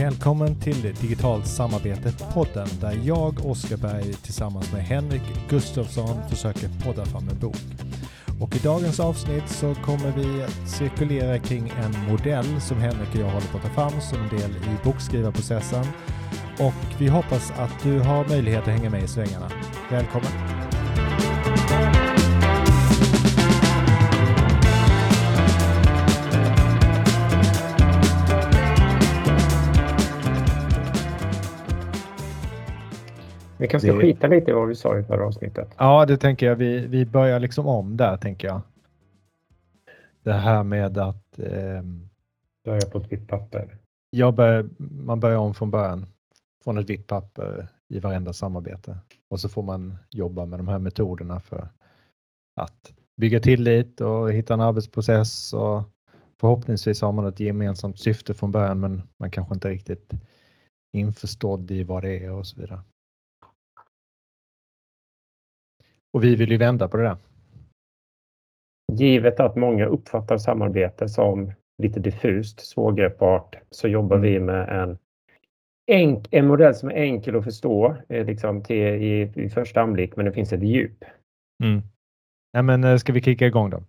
Välkommen till Digitalt samarbete-podden där jag, Oskar Berg, tillsammans med Henrik Gustafsson försöker podda fram en bok. Och i dagens avsnitt så kommer vi att cirkulera kring en modell som Henrik och jag håller på att ta fram som en del i bokskrivarprocessen. Och vi hoppas att du har möjlighet att hänga med i svängarna. Välkommen! Vi kanske ska skita lite i vad vi sa i förra avsnittet. Ja, det tänker jag. Vi, vi börjar liksom om där, tänker jag. Det här med att... Eh, Börja på ett vitt papper. Jag bör, man börjar om från början. Från ett vitt papper i varenda samarbete. Och så får man jobba med de här metoderna för att bygga tillit och hitta en arbetsprocess. Och förhoppningsvis har man ett gemensamt syfte från början men man kanske inte riktigt införstådd i vad det är och så vidare. Och vi vill ju vända på det där. Givet att många uppfattar samarbete som lite diffust, svårgreppbart, så jobbar mm. vi med en, enk, en modell som är enkel att förstå eh, liksom till, i, i första anblick, men det finns ett djup. Mm. Ja, men eh, ska vi kicka igång då?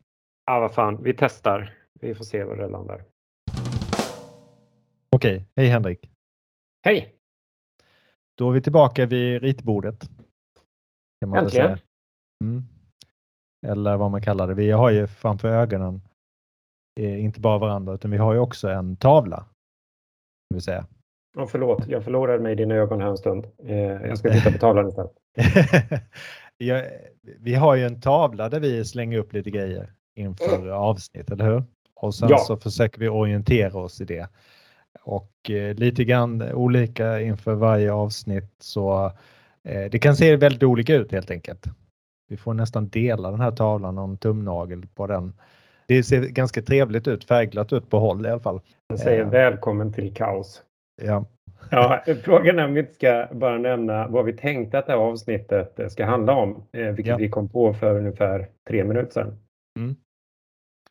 Ja, vad fan, vi testar. Vi får se var det landar. Okej, hej Henrik. Hej! Då är vi tillbaka vid ritbordet. Äntligen! Mm. Eller vad man kallar det. Vi har ju framför ögonen eh, inte bara varandra utan vi har ju också en tavla. Vill säga. Oh, förlåt, jag förlorade mig i dina ögon här en stund. Eh, jag ska titta på tavlan istället. ja, vi har ju en tavla där vi slänger upp lite grejer inför avsnitt, eller hur? Och sen ja. så försöker vi orientera oss i det. Och eh, lite grann olika inför varje avsnitt så eh, det kan se väldigt olika ut helt enkelt. Vi får nästan dela den här tavlan och en tumnagel på den. Det ser ganska trevligt ut, färgglatt ut på håll i alla fall. Jag säger eh. välkommen till kaos. Ja. ja, frågan är om vi inte ska bara nämna vad vi tänkte att det här avsnittet ska handla om, eh, vilket ja. vi kom på för ungefär tre minuter sedan. Mm.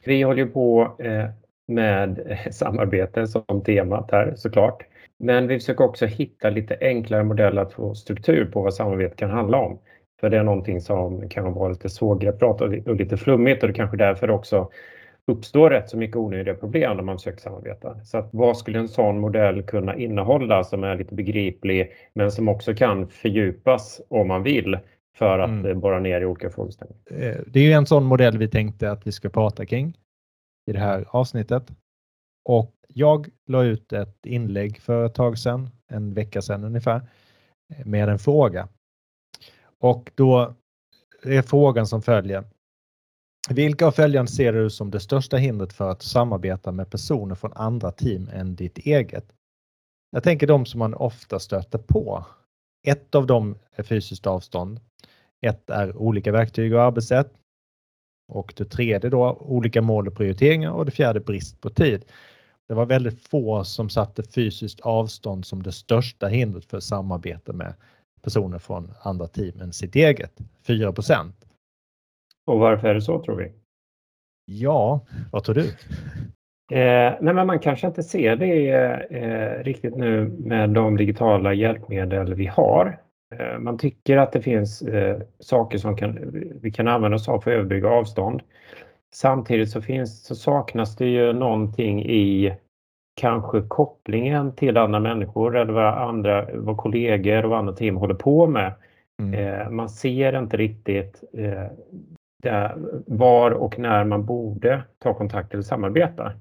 Vi håller ju på eh, med samarbete som temat här såklart. Men vi försöker också hitta lite enklare modeller att få struktur på vad samarbete kan handla om. För det är någonting som kan vara lite svårgreppat och lite flummigt och det kanske därför också uppstår rätt så mycket onödiga problem när man försöker samarbeta. Så att vad skulle en sån modell kunna innehålla som är lite begriplig men som också kan fördjupas om man vill för att mm. borra ner i olika frågeställningar? Eh, det är ju en sån modell vi tänkte att vi ska prata kring i det här avsnittet. Och jag la ut ett inlägg för ett tag sedan, en vecka sedan ungefär, med en fråga och då är frågan som följer. Vilka av följande ser du som det största hindret för att samarbeta med personer från andra team än ditt eget? Jag tänker de som man ofta stöter på. Ett av dem är fysiskt avstånd. Ett är olika verktyg och arbetssätt. Och det tredje då olika mål och prioriteringar och det fjärde brist på tid. Det var väldigt få som satte fysiskt avstånd som det största hindret för samarbete med personer från andra team än sitt eget. 4 Och varför är det så tror vi? Ja, vad tror du? Eh, nej, men man kanske inte ser det eh, riktigt nu med de digitala hjälpmedel vi har. Eh, man tycker att det finns eh, saker som kan, vi kan använda oss av för att överbrygga avstånd. Samtidigt så, finns, så saknas det ju någonting i kanske kopplingen till andra människor eller vad andra, vad kollegor och andra team håller på med. Mm. Eh, man ser inte riktigt eh, där, var och när man borde ta kontakt eller samarbeta.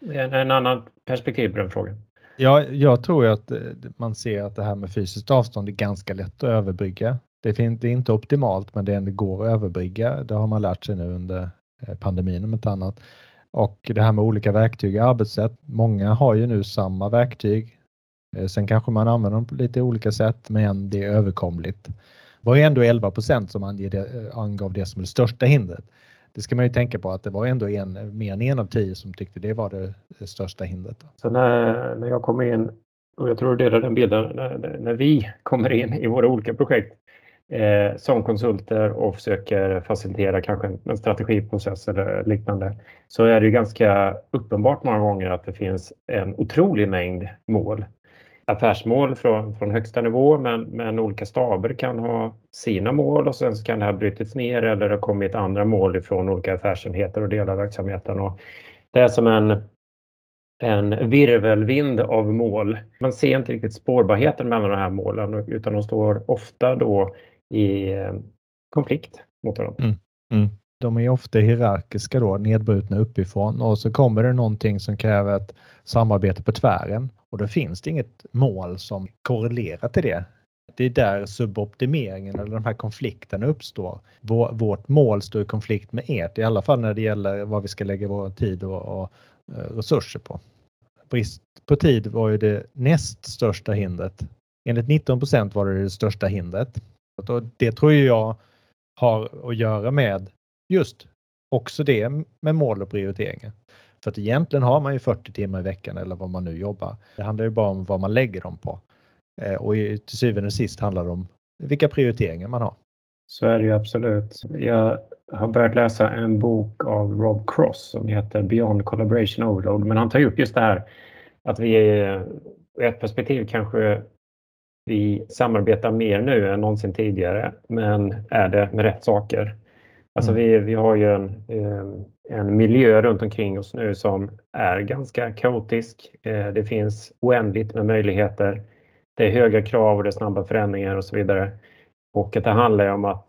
En, en annan perspektiv på den frågan. Ja, jag tror att eh, man ser att det här med fysiskt avstånd är ganska lätt att överbrygga. Det är inte optimalt, men det går att överbrygga. Det har man lärt sig nu under eh, pandemin om inte annat. Och det här med olika verktyg i arbetssätt. Många har ju nu samma verktyg. Eh, sen kanske man använder dem på lite olika sätt, men det är överkomligt. Det var ju ändå 11 procent som anger det, eh, angav det som det största hindret. Det ska man ju tänka på att det var ändå en, mer än en av tio som tyckte det var det, eh, största hindret. Så när, när jag kom in, och jag tror du delar den bilden, när, när vi kommer in i våra olika projekt eh, som konsulter och försöker facilitera kanske en, strategiprocess eller liknande så är det ganska uppenbart många gånger att det finns en otrolig mängd mål. affärsmål från, från högsta nivå men, men olika staber kan ha sina mål och sen så kan det här brytits ner eller det har kommit andra mål ifrån olika affärsenheter och delar av verksamheten. Och det är som en, en virvelvind av mål. Man ser inte riktigt spårbarheten mellan de här målen utan de står ofta då i eh, konflikt mot varandra. Mm. Mm. De är ofta hierarkiska då, nedbrutna uppifrån och så kommer det någonting som kräver ett samarbete på tvären och då finns det inget mål som korrelerar till det. Det är där suboptimeringen eller de här konflikterna uppstår. Vårt mål står i konflikt med ert, i alla fall när det gäller vad vi ska lägga vår tid och, och eh, resurser på. Brist på tid var ju det näst största hindret. Enligt 19 procent var det det största hindret. Och det tror jag har att göra med just också det med mål och prioriteringar. För att egentligen har man ju 40 timmar i veckan eller vad man nu jobbar. Det handlar ju bara om vad man lägger dem på. Eh, och till syvende och sist handlar det om vilka prioriteringar man har. Så är det ju absolut. Jag har börjat läsa en bok av Rob Cross som heter Beyond Collaboration Overload. Men han tar upp just det här att vi i ett perspektiv kanske vi samarbetar mer nu än någonsin tidigare, men är det med rätt saker? Alltså mm. vi, vi har ju en, en miljö runt omkring oss nu som är ganska kaotisk. Eh, det finns oändligt med möjligheter. Det är höga krav och det är snabba förändringar och så vidare. Och att det handlar om att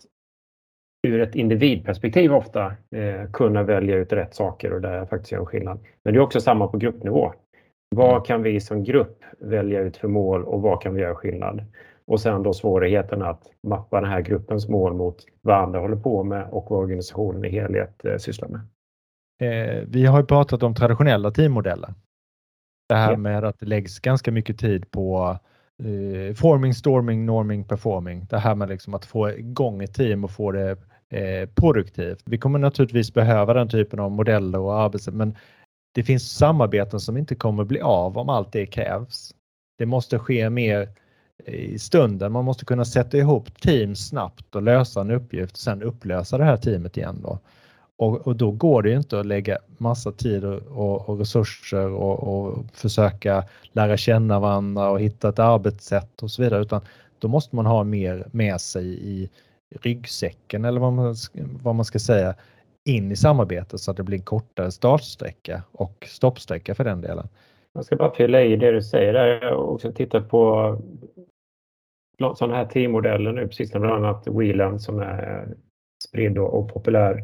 ur ett individperspektiv ofta eh, kunna välja ut rätt saker och där faktiskt göra en skillnad. Men det är också samma på gruppnivå. Vad mm. kan vi som grupp välja ut för mål och vad kan vi göra skillnad? Och sen då svårigheten att mappa den här gruppens mål mot vad andra håller på med och vad organisationen i helhet eh, sysslar med. Eh, vi har ju pratat om traditionella teammodeller. Det här ja. med att det läggs ganska mycket tid på eh, forming, storming, norming, performing. Det här med liksom att få igång ett team och få det eh, produktivt. Vi kommer naturligtvis behöva den typen av modeller och arbetssätt men det finns samarbeten som inte kommer bli av om allt det krävs. Det måste ske mer eh, i stunden. Man måste kunna sätta ihop team snabbt och lösa en uppgift, sen upplösa det här teamet igen. Då. Och, och då går det inte att lägga massa tid och, och, resurser och, och, försöka lära känna varandra och hitta ett arbetssätt och så vidare, utan då måste man ha mer med sig i ryggsäcken eller vad man, vad man ska säga in i samarbetet så att det blir en kortare startsträcka och stoppsträcka för den delen. Jag ska bara fylla i det du säger där. Jag har också tittat på sådana här teammodeller nu, precis som bland annat Wheeland som är spridd och populär.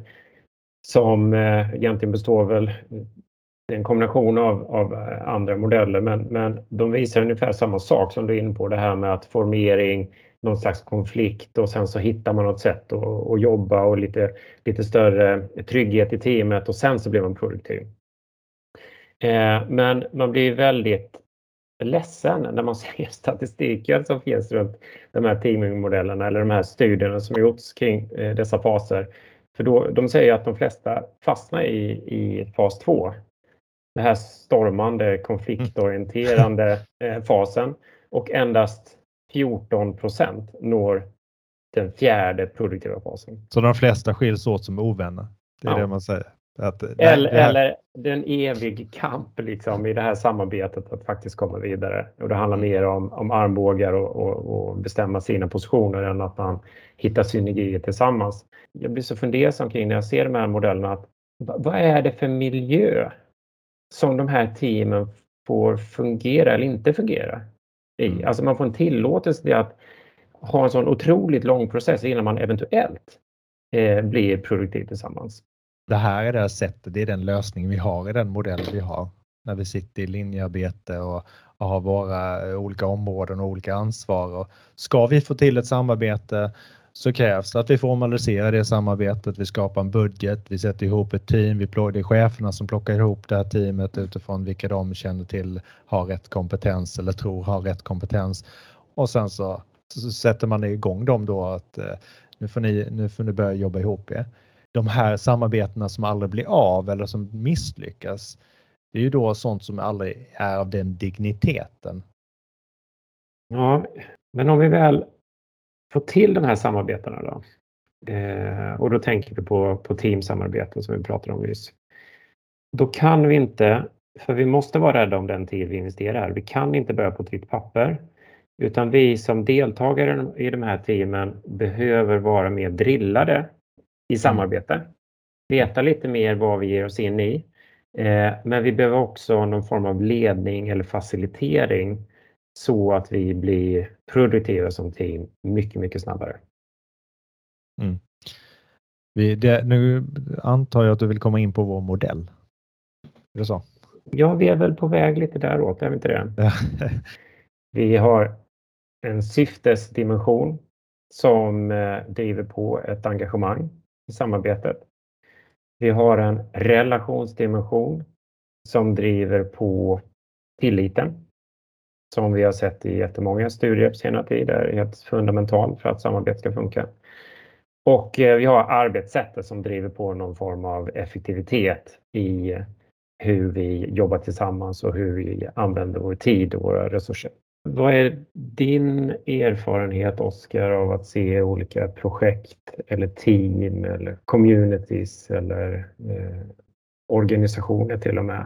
Som eh, egentligen består väl en kombination av, av eh, andra modeller men, men de visar ungefär samma sak som du är inne på det här med att formering, någon slags konflikt och sen så hittar man något sätt att, att jobba och lite, lite större trygghet i teamet och sen så blir man produktiv. Eh, men man blir väldigt ledsen när man ser statistiken som finns runt de här teamingmodellerna eller de här studierna som gjorts kring eh, dessa faser. För då, de säger att de flesta fastnar i, i fas 2. Den här stormande, konfliktorienterande eh, fasen och endast 14 procent når den fjärde produktiva fasen. Så de flesta skiljs åt som ovänner? Det är ja. det man säger? Att, eller, här... eller den evig kamp liksom, i det här samarbetet att faktiskt komma vidare. Och det handlar mer om, om armbågar och, och, och, bestämma sina positioner än att man hittar synergier tillsammans. Jag blir så fundersam kring när jag ser de här modellerna. Att, vad är det för miljö som de här teamen får fungera eller inte fungera i? Mm. Alltså man får en tillåtelse till att ha en sån otroligt lång process innan man eventuellt eh, blir produktiv tillsammans det här är det sättet, det är den lösning vi har i den modell vi har när vi sitter i linjearbete och, och har våra olika områden och olika ansvar. Och ska vi få till ett samarbete så krävs det att vi formaliserar det samarbetet. Vi skapar en budget, vi sätter ihop ett team, vi det är cheferna som plockar ihop det här teamet utifrån vilka de känner till har rätt kompetens eller tror har rätt kompetens. Och sen så, så sätter man igång dem då att eh, nu får ni, nu får ni börja jobba ihop er de här samarbetena som aldrig blir av eller som misslyckas, det är ju då sånt som aldrig är av den digniteten. Ja, men om vi väl får till de här samarbetena då, eh, och då tänker vi på, på teamsamarbeten som vi pratade om nyss. Då kan vi inte För vi måste vara rädda om den tid vi investerar. Vi kan inte börja på ett vitt papper. Utan vi som deltagare i de här teamen behöver vara mer drillade i mm. samarbete. Veta lite mer vad vi ger oss in i. Eh, men vi behöver också någon form av ledning eller facilitering så att vi blir produktiva som team mycket, mycket snabbare. Mm. Vi, det, nu antar jag att du vill komma in på vår modell. Är det så? Ja, vi är väl på väg lite däråt, är vi inte det? vi har en syftesdimension som eh, driver på ett engagemang i samarbetet. Vi har en relationsdimension som driver på tilliten som vi har sett i jättemånga studier på senare tid är helt fundamental för att samarbete ska funka. Och eh, vi har arbetssättet som driver på någon form av effektivitet i hur vi jobbar tillsammans och hur vi använder vår tid och våra resurser. Vad är din erfarenhet, Oskar, av att se olika projekt eller team eller communities eller eh, organisationer till och med?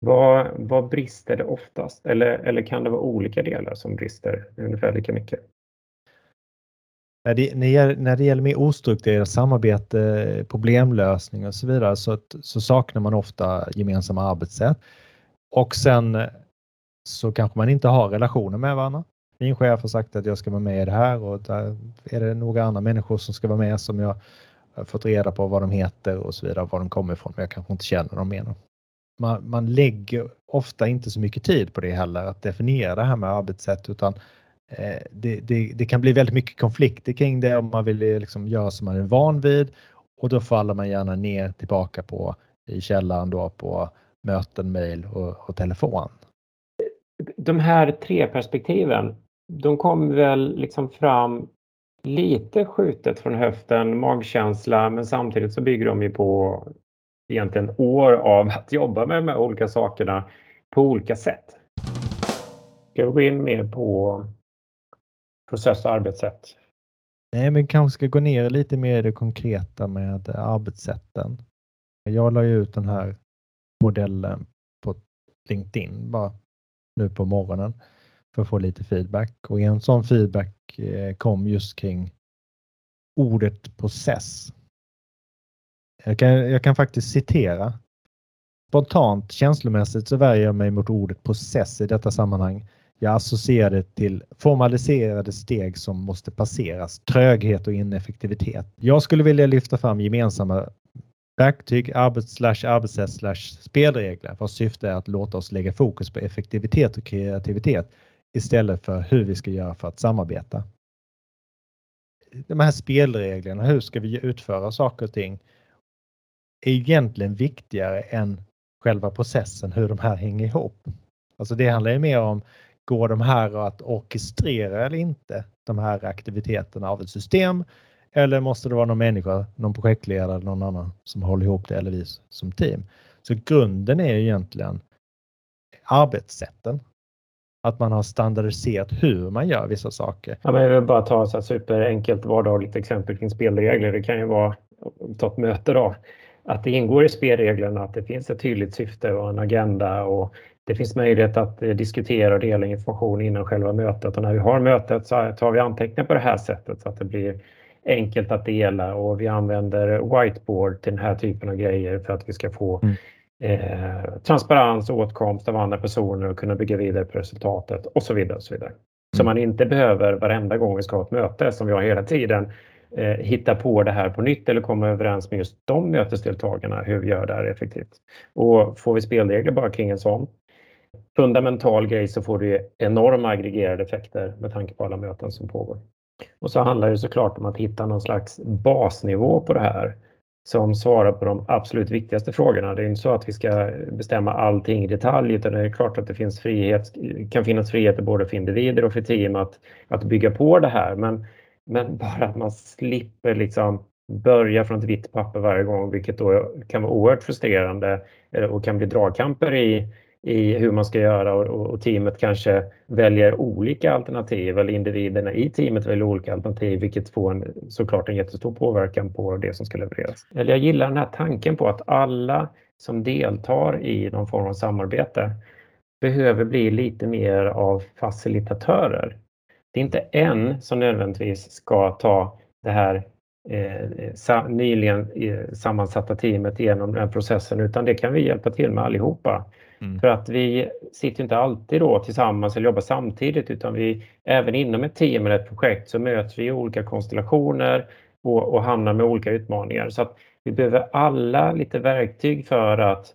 Vad, vad brister det oftast? Eller, eller kan det vara olika delar som brister ungefär lika mycket? När det, när det gäller mer ostrukturerat samarbete, problemlösning och så vidare så, så saknar man ofta gemensamma arbetssätt. Och sen så kanske man inte har relationer med varandra. Min chef har sagt att jag ska vara med i det här och där är det några andra människor som ska vara med som jag har fått reda på vad de heter och så vidare, var de kommer ifrån, men jag kanske inte känner dem mer. Man, man lägger ofta inte så mycket tid på det heller, att definiera det här med arbetssätt, utan eh, det, det, det, kan bli väldigt mycket konflikter kring det om man vill liksom göra som man är van vid och då faller man gärna ner tillbaka på i källaren då på möten, mejl och, och telefon. De här tre perspektiven, de kom väl liksom fram lite skjutet från höften, magkänsla, men samtidigt så bygger de ju på egentligen år av att jobba med de här olika sakerna på olika sätt. Ska vi gå in mer på process och arbetssätt? Nej, men kanske ska gå ner lite mer i det konkreta med arbetssätten. Jag la ju ut den här modellen på LinkedIn bara nu på morgonen för att få lite feedback och en sån feedback eh, kom just kring ordet process. Jag kan, jag kan faktiskt citera. Spontant känslomässigt så värjer jag mig mot ordet process i detta sammanhang. Jag associerar det till formaliserade steg som måste passeras, tröghet och ineffektivitet. Jag skulle vilja lyfta fram gemensamma Verktyg, arbets arbetssätt spelregler vars syfte är att låta oss lägga fokus på effektivitet och kreativitet istället för hur vi ska göra för att samarbeta. De här spelreglerna, hur ska vi utföra saker och ting, är egentligen viktigare än själva processen, hur de här hänger ihop. Alltså det handlar ju mer om, går de här att orkestrera eller inte, de här aktiviteterna av ett system eller måste det vara någon människa, någon projektledare eller någon annan som håller ihop det eller vi som team? Så grunden är egentligen arbetssätten. Att man har standardiserat hur man gör vissa saker. Ja, men jag vill bara ta ett superenkelt vardagligt exempel kring spelregler. Det kan ju vara, ta ett möte då, att det ingår i spelreglerna att det finns ett tydligt syfte och en agenda och det finns möjlighet att eh, diskutera och dela information innan själva mötet och när vi har mötet så tar vi anteckningar på det här sättet så att det blir enkelt att dela och vi använder whiteboard till den här typen av grejer för att vi ska få mm. eh, transparens och åtkomst av andra personer och kunna bygga vidare på resultatet och så vidare. Och så vidare. Mm. Så man inte behöver varenda gång vi ska ha ett möte som vi har hela tiden Eh, hitta på det här på nytt eller komma överens med just de mötesdeltagarna hur vi gör det här effektivt. Och får vi spelregler bara kring en sån fundamental grej så får du enorma aggregerade effekter med tanke på alla möten som pågår. Och så handlar det såklart om att hitta någon slags basnivå på det här som svarar på de absolut viktigaste frågorna. Det är inte så att vi ska bestämma allting i detalj utan det är klart att det finns frihet, kan finnas friheter både för individer och för team att, att bygga på det här. Men, men bara att man slipper liksom börja från ett vitt papper varje gång, vilket då kan vara oerhört frustrerande eh, och kan bli dragkamper i i hur man ska göra och, och, teamet kanske väljer olika alternativ eller individerna i teamet väljer olika alternativ vilket får en, såklart en jättestor påverkan på det som ska levereras. Eller jag gillar den här tanken på att alla som deltar i någon form av samarbete behöver bli lite mer av facilitatörer. Det är inte en som nödvändigtvis ska ta det här eh, nyligen eh, sammansatta teamet genom den processen utan det kan vi hjälpa till med allihopa. Mm. För att vi sitter inte alltid då tillsammans eller jobbar samtidigt utan vi även inom ett team eller ett projekt så möts vi i olika konstellationer och, och hamnar med olika utmaningar. Så att vi behöver alla lite verktyg för att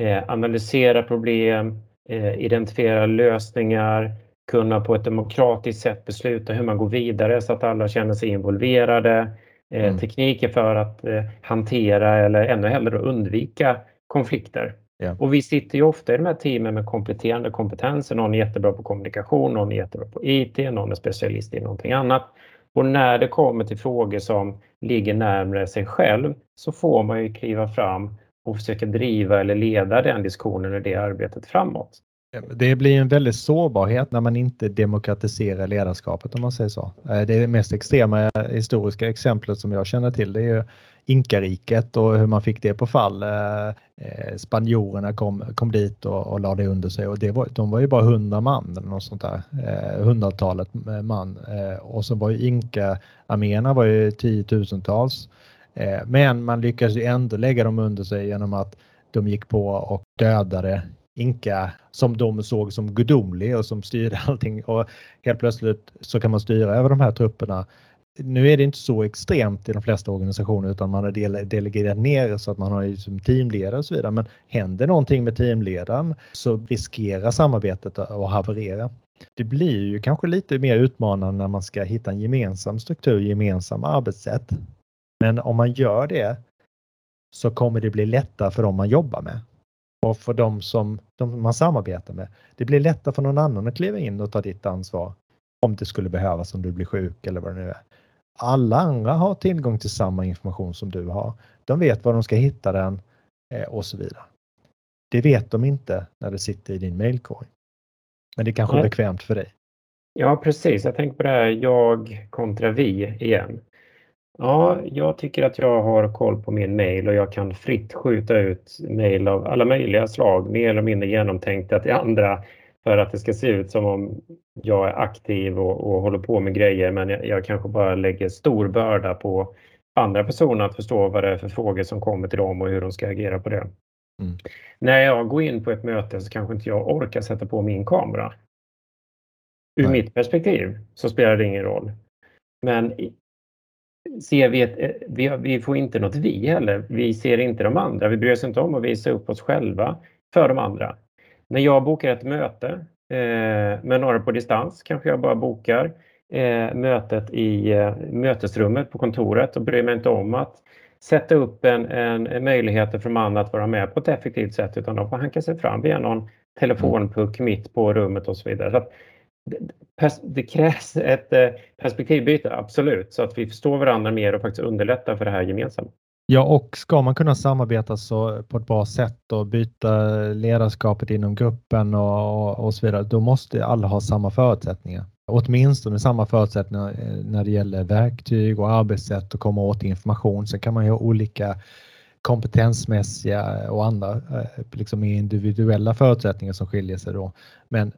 eh, analysera problem, eh, identifiera lösningar, kunna på ett demokratiskt sätt besluta hur man går vidare så att alla känner sig involverade. Eh, mm. Tekniker för att eh, hantera eller ännu hellre undvika konflikter. Yeah. Och vi sitter ju ofta i de här teamen med kompletterande kompetenser. Någon är jättebra på kommunikation, någon är jättebra på IT, någon är specialist i någonting annat. Och när det kommer till frågor som ligger närmare sig själv så får man ju kliva fram och försöka driva eller leda den diskussionen och det arbetet framåt. Det blir en väldig sårbarhet när man inte demokratiserar ledarskapet om man säger så. Eh, det mest extrema historiska exemplet som jag känner till det är ju Inkariket och hur man fick det på fall. Eh, eh, spanjorerna kom, kom dit och, och lade under sig och det var, de var ju bara hundra man eller något sånt där. Hundratalet man och så var ju inka-arméerna var ju tiotusentals. Men man lyckades ju ändå lägga dem under sig genom att de gick på och dödade Inka som de såg som gudomlig och som styrde allting och helt plötsligt så kan man styra över de här trupperna. Nu är det inte så extremt i de flesta organisationer utan man har delegerat ner så att man har liksom teamledare och så vidare. Men händer någonting med teamledaren så riskerar samarbetet att haverera. Det blir ju kanske lite mer utmanande när man ska hitta en gemensam struktur, gemensam arbetssätt. Men om man gör det så kommer det bli lättare för dem man jobbar med och för de som de man samarbetar med. Det blir lättare för någon annan att kliva in och ta ditt ansvar om det skulle behövas om du blir sjuk eller vad det nu är. Alla andra har tillgång till samma information som du har. De vet var de ska hitta den eh, och så vidare. Det vet de inte när det sitter i din mailkorg. Men det kanske är bekvämt för dig. Ja, precis. Jag tänker på det här jag kontra vi igen. Ja, jag tycker att jag har koll på min mail och jag kan fritt skjuta ut mail av alla möjliga slag, mer eller mindre genomtänkta till andra för att det ska se ut som om jag är aktiv och, och håller på med grejer men jag, jag, kanske bara lägger stor börda på andra personer att förstå vad det är för frågor som kommer till dem och hur de ska agera på det. Mm. När jag går in på ett möte så kanske inte jag orkar sätta på min kamera. Ur Nej. mitt perspektiv så spelar det ingen roll. Men ser vi, ett, vi, vi får inte något vi heller. Vi ser inte de andra. Vi bryr oss inte om att visa upp oss själva för de andra. När jag bokar ett möte eh, med några på distans kanske jag bara bokar eh, mötet i eh, mötesrummet på kontoret och bryr mig inte om att sätta upp en, en, en möjlighet för de andra att vara med på ett effektivt sätt utan de får hanka sig fram via någon telefonpuck mitt på rummet och så vidare. Så det krävs ett eh, perspektivbyte, absolut, så att vi förstår varandra mer och faktiskt underlättar för det här gemensamt. Ja, och ska man kunna samarbeta så på ett bra sätt och byta ledarskapet inom gruppen och, och så vidare, då måste alla ha samma förutsättningar. Åtminstone samma förutsättningar eh, när det gäller verktyg och arbetssätt och komma åt information. Sen kan man ju ha olika kompetensmässiga och andra eh, liksom individuella förutsättningar som skiljer sig då. Men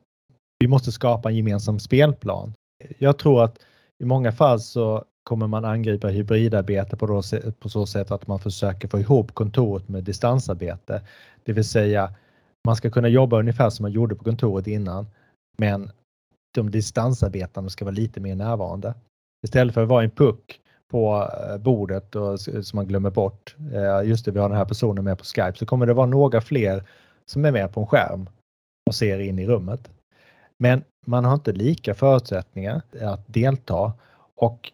vi måste skapa en gemensam spelplan. Jag tror att i många fall så kommer man angripa hybridarbete på, på så sätt att man försöker få ihop kontoret med distansarbete. Det vill säga man ska kunna jobba ungefär som man gjorde på kontoret innan men de distansarbetande ska vara lite mer närvarande. Istället för att vara en puck på eh, bordet och, som man glömmer bort, eh, just det vi har den här personen med på Skype, så kommer det vara några fler som är med på en skärm och ser in i rummet. Men man har inte lika förutsättningar att delta och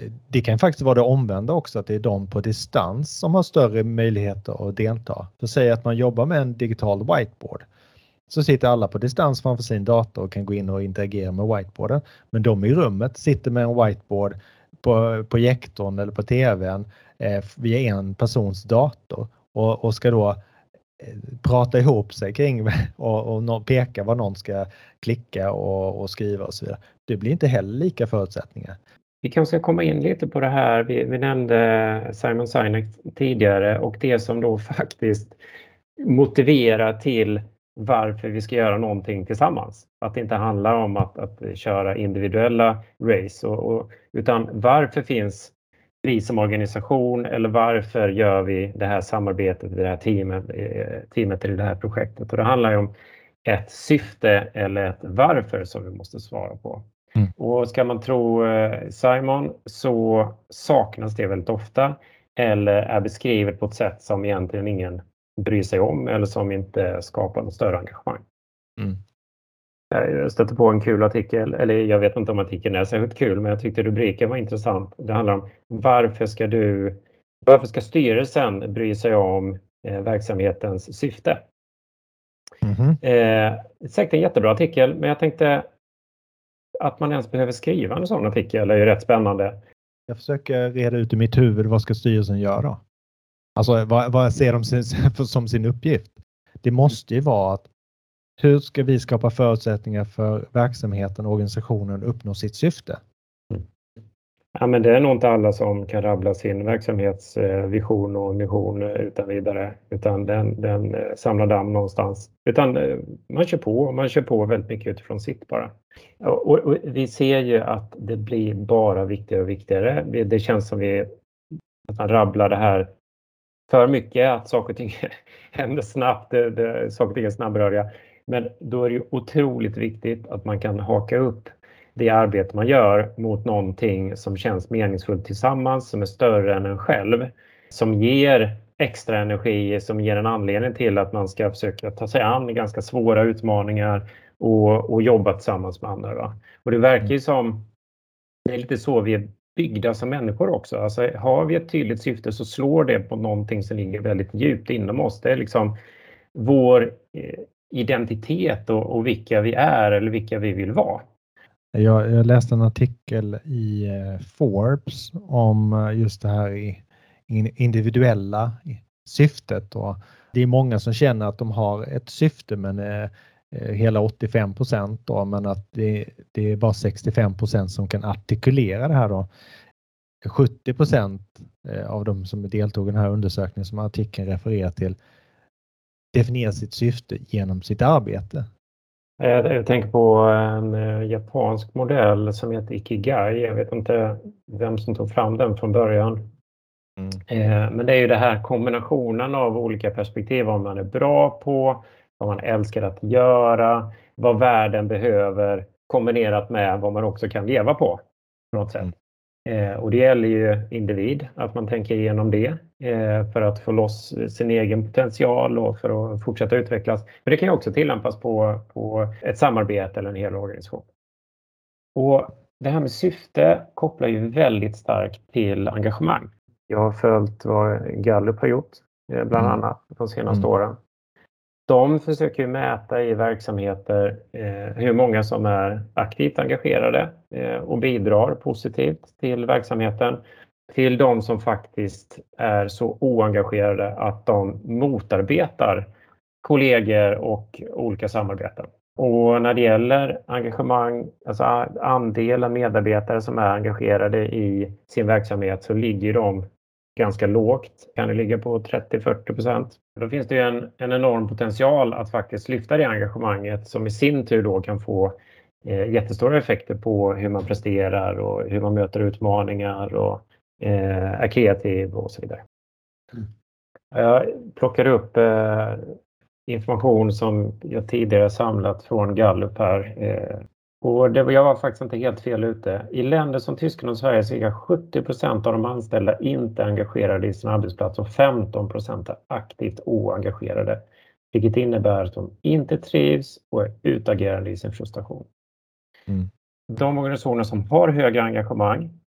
eh, det kan faktiskt vara det omvända också, att det är de på distans som har större möjligheter att delta. Så säg att man jobbar med en digital whiteboard. Så sitter alla på distans framför sin dator och kan gå in och interagera med whiteboarden. Men de i rummet sitter med en whiteboard på projektorn eller på tvn eh, via en persons dator och, och ska då Eh, prata ihop sig kring och, och peka vad någon ska klicka och, och, skriva och så vidare. Det blir inte heller lika förutsättningar. Vi kanske ska komma in lite på det här. Vi, vi nämnde Simon Sinek tidigare och det som då faktiskt motiverar till varför vi ska göra någonting tillsammans. Att det inte handlar om att, att köra individuella race och, och, utan varför finns vi som organisation eller varför gör vi det här samarbetet, det här teamet, eh, teamet i det här projektet? Och det handlar ju om ett syfte eller ett varför som vi måste svara på. Mm. Och ska man tro eh, Simon så saknas det väldigt ofta eller är beskrivet på ett sätt som egentligen ingen bryr sig om eller som inte skapar något större engagemang. Jag stötte på en kul artikel, eller jag vet inte om artikeln är särskilt kul, men jag tyckte rubriken var intressant. Det handlar om varför ska du, varför ska styrelsen bry sig om eh, verksamhetens syfte? Mm -hmm. eh, säkert en jättebra artikel, men jag tänkte att man ens behöver skriva en sån artikel är ju rätt spännande. Jag försöker reda ut i mitt huvud vad ska styrelsen göra? Alltså vad, vad ser de sin, som sin uppgift? Det måste ju vara att hur ska vi skapa förutsättningar för verksamheten och organisationen att uppnå sitt syfte? Ja, men det är nog inte alla som kan rabbla sin verksamhetsvision och mission utan vidare, utan den, den eh, samlar damm någonstans. Utan eh, man kör på, man kör på väldigt mycket utifrån sitt bara. Och, och, vi ser ju att det blir bara viktigare och viktigare. Det känns som vi att man rabblar det här för mycket, att saker och ting händer snabbt, det, det, saker och ting är snabbrörliga. Men då är det ju otroligt viktigt att man kan haka upp det arbete man gör mot någonting som känns meningsfullt tillsammans, som är större än en själv, som ger extra energi, som ger en anledning till att man ska försöka ta sig an ganska svåra utmaningar och, och jobba tillsammans med andra. Va? Och det verkar ju som, det är lite så vi är byggda som människor också. Alltså, har vi ett tydligt syfte så slår det på någonting som ligger väldigt djupt inom oss. Det är liksom vår eh, identitet och, och vilka vi är eller vilka vi vill vara. Jag, jag läste en artikel i eh, Forbes om eh, just det här i, individuella syftet. Och det är många som känner att de har ett syfte men eh, eh hela 85 procent då, men att det, det, är bara 65 procent som kan artikulera det här då. 70 procent av de som deltog i den här undersökningen som artikeln refererar till definiera sitt syfte genom sitt arbete. Jag tänker på en eh, japansk modell som heter Ikigai. Jag vet inte vem som tog fram den från början. Mm. Eh, men det är ju det här kombinationen av olika perspektiv, vad man är bra på, vad man älskar att göra, vad världen behöver kombinerat med vad man också kan leva på. på något sätt. Mm. Eh, och det gäller ju individ, att man tänker igenom det eh, för att få loss sin egen potential och för att fortsätta utvecklas. Men det kan ju också tillämpas på, på ett samarbete eller en hel organisation. Och det här med syfte kopplar ju väldigt starkt till engagemang. Jag har följt vad Gallup har gjort, eh, bland mm. annat de senaste mm. åren de försöker mäta i verksamheter eh, hur många som är aktivt engagerade eh, och bidrar positivt till verksamheten till de som faktiskt är så oengagerade att de motarbetar kollegor och olika samarbeten. Och när det gäller engagemang, alltså andelen medarbetare som är engagerade i sin verksamhet så ligger de ganska lågt. Kan det ligga på 30-40 procent. Då finns det en, en enorm potential att faktiskt lyfta det engagemanget som i sin tur då kan få eh, jättestora effekter på hur man presterar och hur man möter utmaningar och eh, är kreativ och så vidare. Mm. Jag plockar upp eh, information som jag tidigare samlat från Gallup här. Och det, jag var faktiskt inte helt fel ute. I länder som Tyskland och Sverige är 70 procent av de anställda inte engagerade i sin arbetsplats och 15 procent är aktivt oengagerade. Vilket innebär att de inte trivs och är utagerande i sin frustration. Mm. De organisationer som har högre engagemang,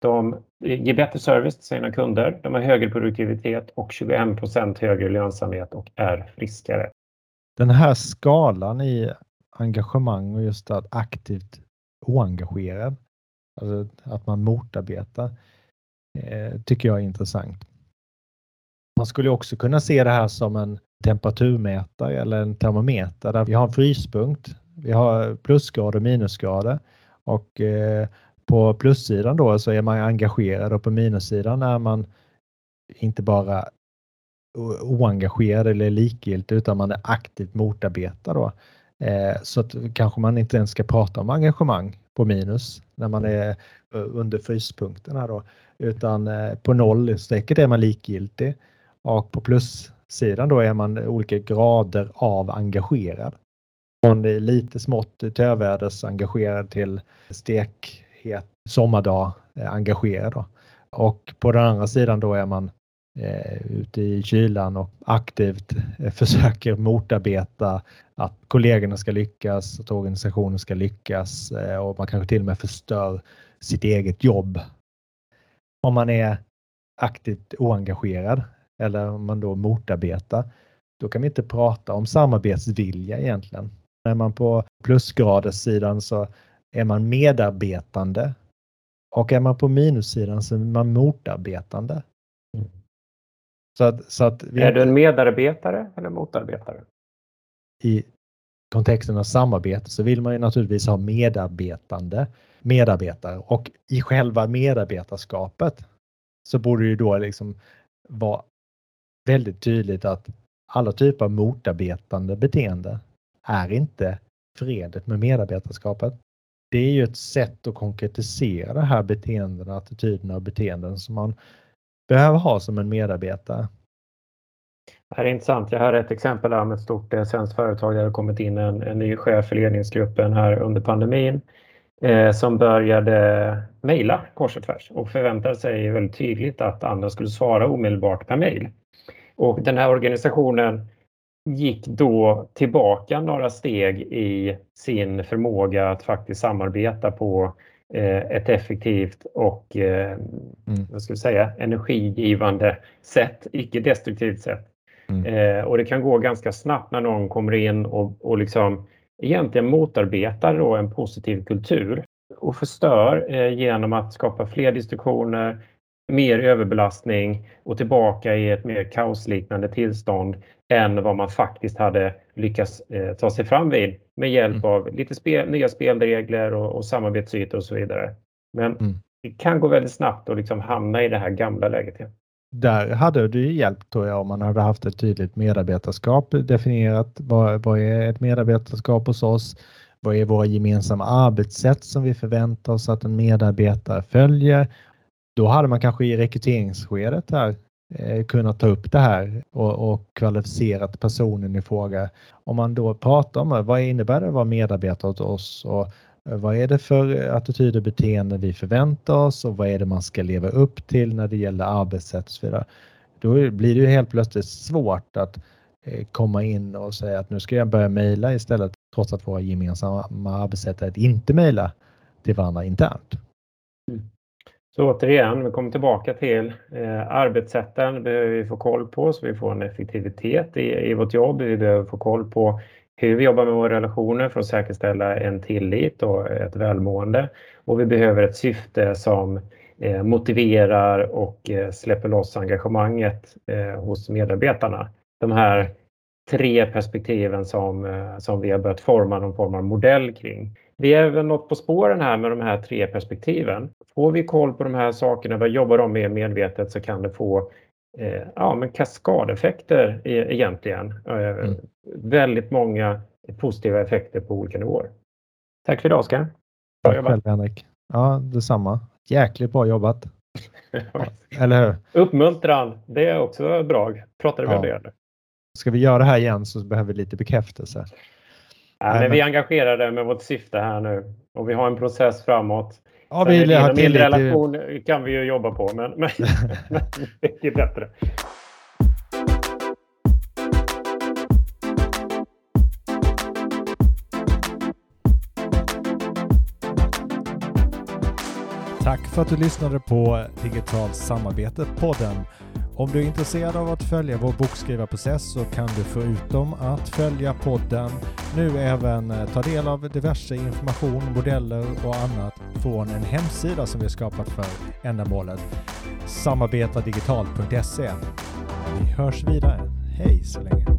de ger bättre service till sina kunder, de har högre produktivitet och 21 procent högre lönsamhet och är friskare. Den här skalan i engagemang och just att aktivt oengagerad, alltså att man motarbetar, eh, tycker jag är intressant. Man skulle också kunna se det här som en temperaturmätare eller en termometer där vi har en fryspunkt. Vi har plusgrader och minusgrader och eh, på plussidan då så är man engagerad och på minussidan är man inte bara oengagerad eller likgiltig utan man är aktivt motarbetad då. Eh, så att kanske man inte ens ska prata om engagemang på minus när man är under fryspunkten här då, utan eh, på nollstrecket är man likgiltig och på plussidan då är man olika grader av engagerad. Från lite smått töväders engagerad till stekhet sommardag eh, engagerad. Då. Och på den andra sidan då är man eh, ute i kylan och aktivt eh, försöker motarbeta att kollegorna ska lyckas, att organisationen ska lyckas eh, och man kanske till och med förstör sitt eget jobb. Om man är aktivt oengagerad eller om man då motarbetar, då kan vi inte prata om samarbetsvilja egentligen. Är man på plusgraderssidan så är man medarbetande och är man på minussidan så är man motarbetande. Så att, så att är du en medarbetare eller motarbetare? I kontexten av samarbete så vill man ju naturligtvis ha medarbetande medarbetare och i själva medarbetarskapet så borde det då liksom vara väldigt tydligt att alla typer av motarbetande beteende är inte förenligt med medarbetarskapet. Det är ju ett sätt att konkretisera det här beteendena, attityderna och beteenden som man behöver ha som en medarbetare. Det här är intressant. Jag har ett exempel här med ett stort eh, svenskt företag där det har kommit in en, en ny chef i ledningsgruppen här under pandemin eh, som började mejla kors och tvärs och förväntade sig väldigt tydligt att andra skulle svara omedelbart per mejl. Och den här organisationen gick då tillbaka några steg i sin förmåga att faktiskt samarbeta på ett effektivt och eh, mm. vad ska vi säga, energigivande sätt, icke destruktivt sätt. Mm. Eh, och det kan gå ganska snabbt när någon kommer in och, och liksom egentligen motarbetar då en positiv kultur och förstör genom att skapa fler distraktioner, mer överbelastning och tillbaka i ett mer kaosliknande tillstånd än vad man faktiskt hade lyckats eh, ta sig fram vid med hjälp mm. av lite spel, nya spelregler och, och samarbetsytor och så vidare. Men mm. det kan gå väldigt snabbt att liksom hamna i det här gamla läget igen. Där hade det ju hjälpt tror jag om man hade haft ett tydligt medarbetarskap definierat. Vad, vad är ett medarbetarskap hos oss? Vad är våra gemensamma arbetssätt som vi förväntar oss att en medarbetare följer? Då hade man kanske i rekryteringsskedet här Eh, kunnat ta upp det här och, och kvalificerat personen i fråga. Om man då pratar om vad innebär det att vara medarbetare åt oss och eh, vad är det för attityder och beteenden vi förväntar oss och vad är det man ska leva upp till när det gäller arbetssätt och så vidare. Då blir det ju helt plötsligt svårt att eh, komma in och säga att nu ska jag börja mejla istället trots att våra gemensamma arbetssätt är att inte mejla till varandra internt. Mm. Så återigen, vi kommer tillbaka till eh, arbetssätten behöver vi få koll på så vi får en effektivitet i, i vårt jobb. Vi behöver få koll på hur vi jobbar med våra relationer för att säkerställa en tillit och ett välmående. Och vi behöver ett syfte som eh, motiverar och eh, släpper loss engagemanget eh, hos medarbetarna. De här tre perspektiven som, eh, som vi har börjat forma någon form av modell kring. Vi är väl något på spåren här med de här tre perspektiven. Får vi koll på de här sakerna, vad jobbar de med medvetet så kan det få eh, ja, men kaskadeffekter e egentligen. Eh, mm. Väldigt många positiva effekter på olika nivåer. Tack för idag Oskar. Bra jobbat. Själv, Henrik. Ja, detsamma. Jäkligt bra jobbat. Eller hur? Uppmuntran, det är också bra. Pratade vi om det? Ska vi göra det här igen så behöver vi lite bekräftelse. Ja, men vi är engagerade med vårt syfte här nu och vi har en process framåt. Ja, vi Sen, inom min relation kan vi ju jobba på, men, men, men det är bättre. Tack för att du lyssnade på Digitalt samarbete-podden. Om du är intresserad av att följa vår bokskrivarprocess så kan du förutom att följa podden nu även eh, ta del av diverse information, modeller och annat från en hemsida som vi skapat för ändamålet. Samarbetardigitalt.se. Vi hörs vidare. Hej så länge!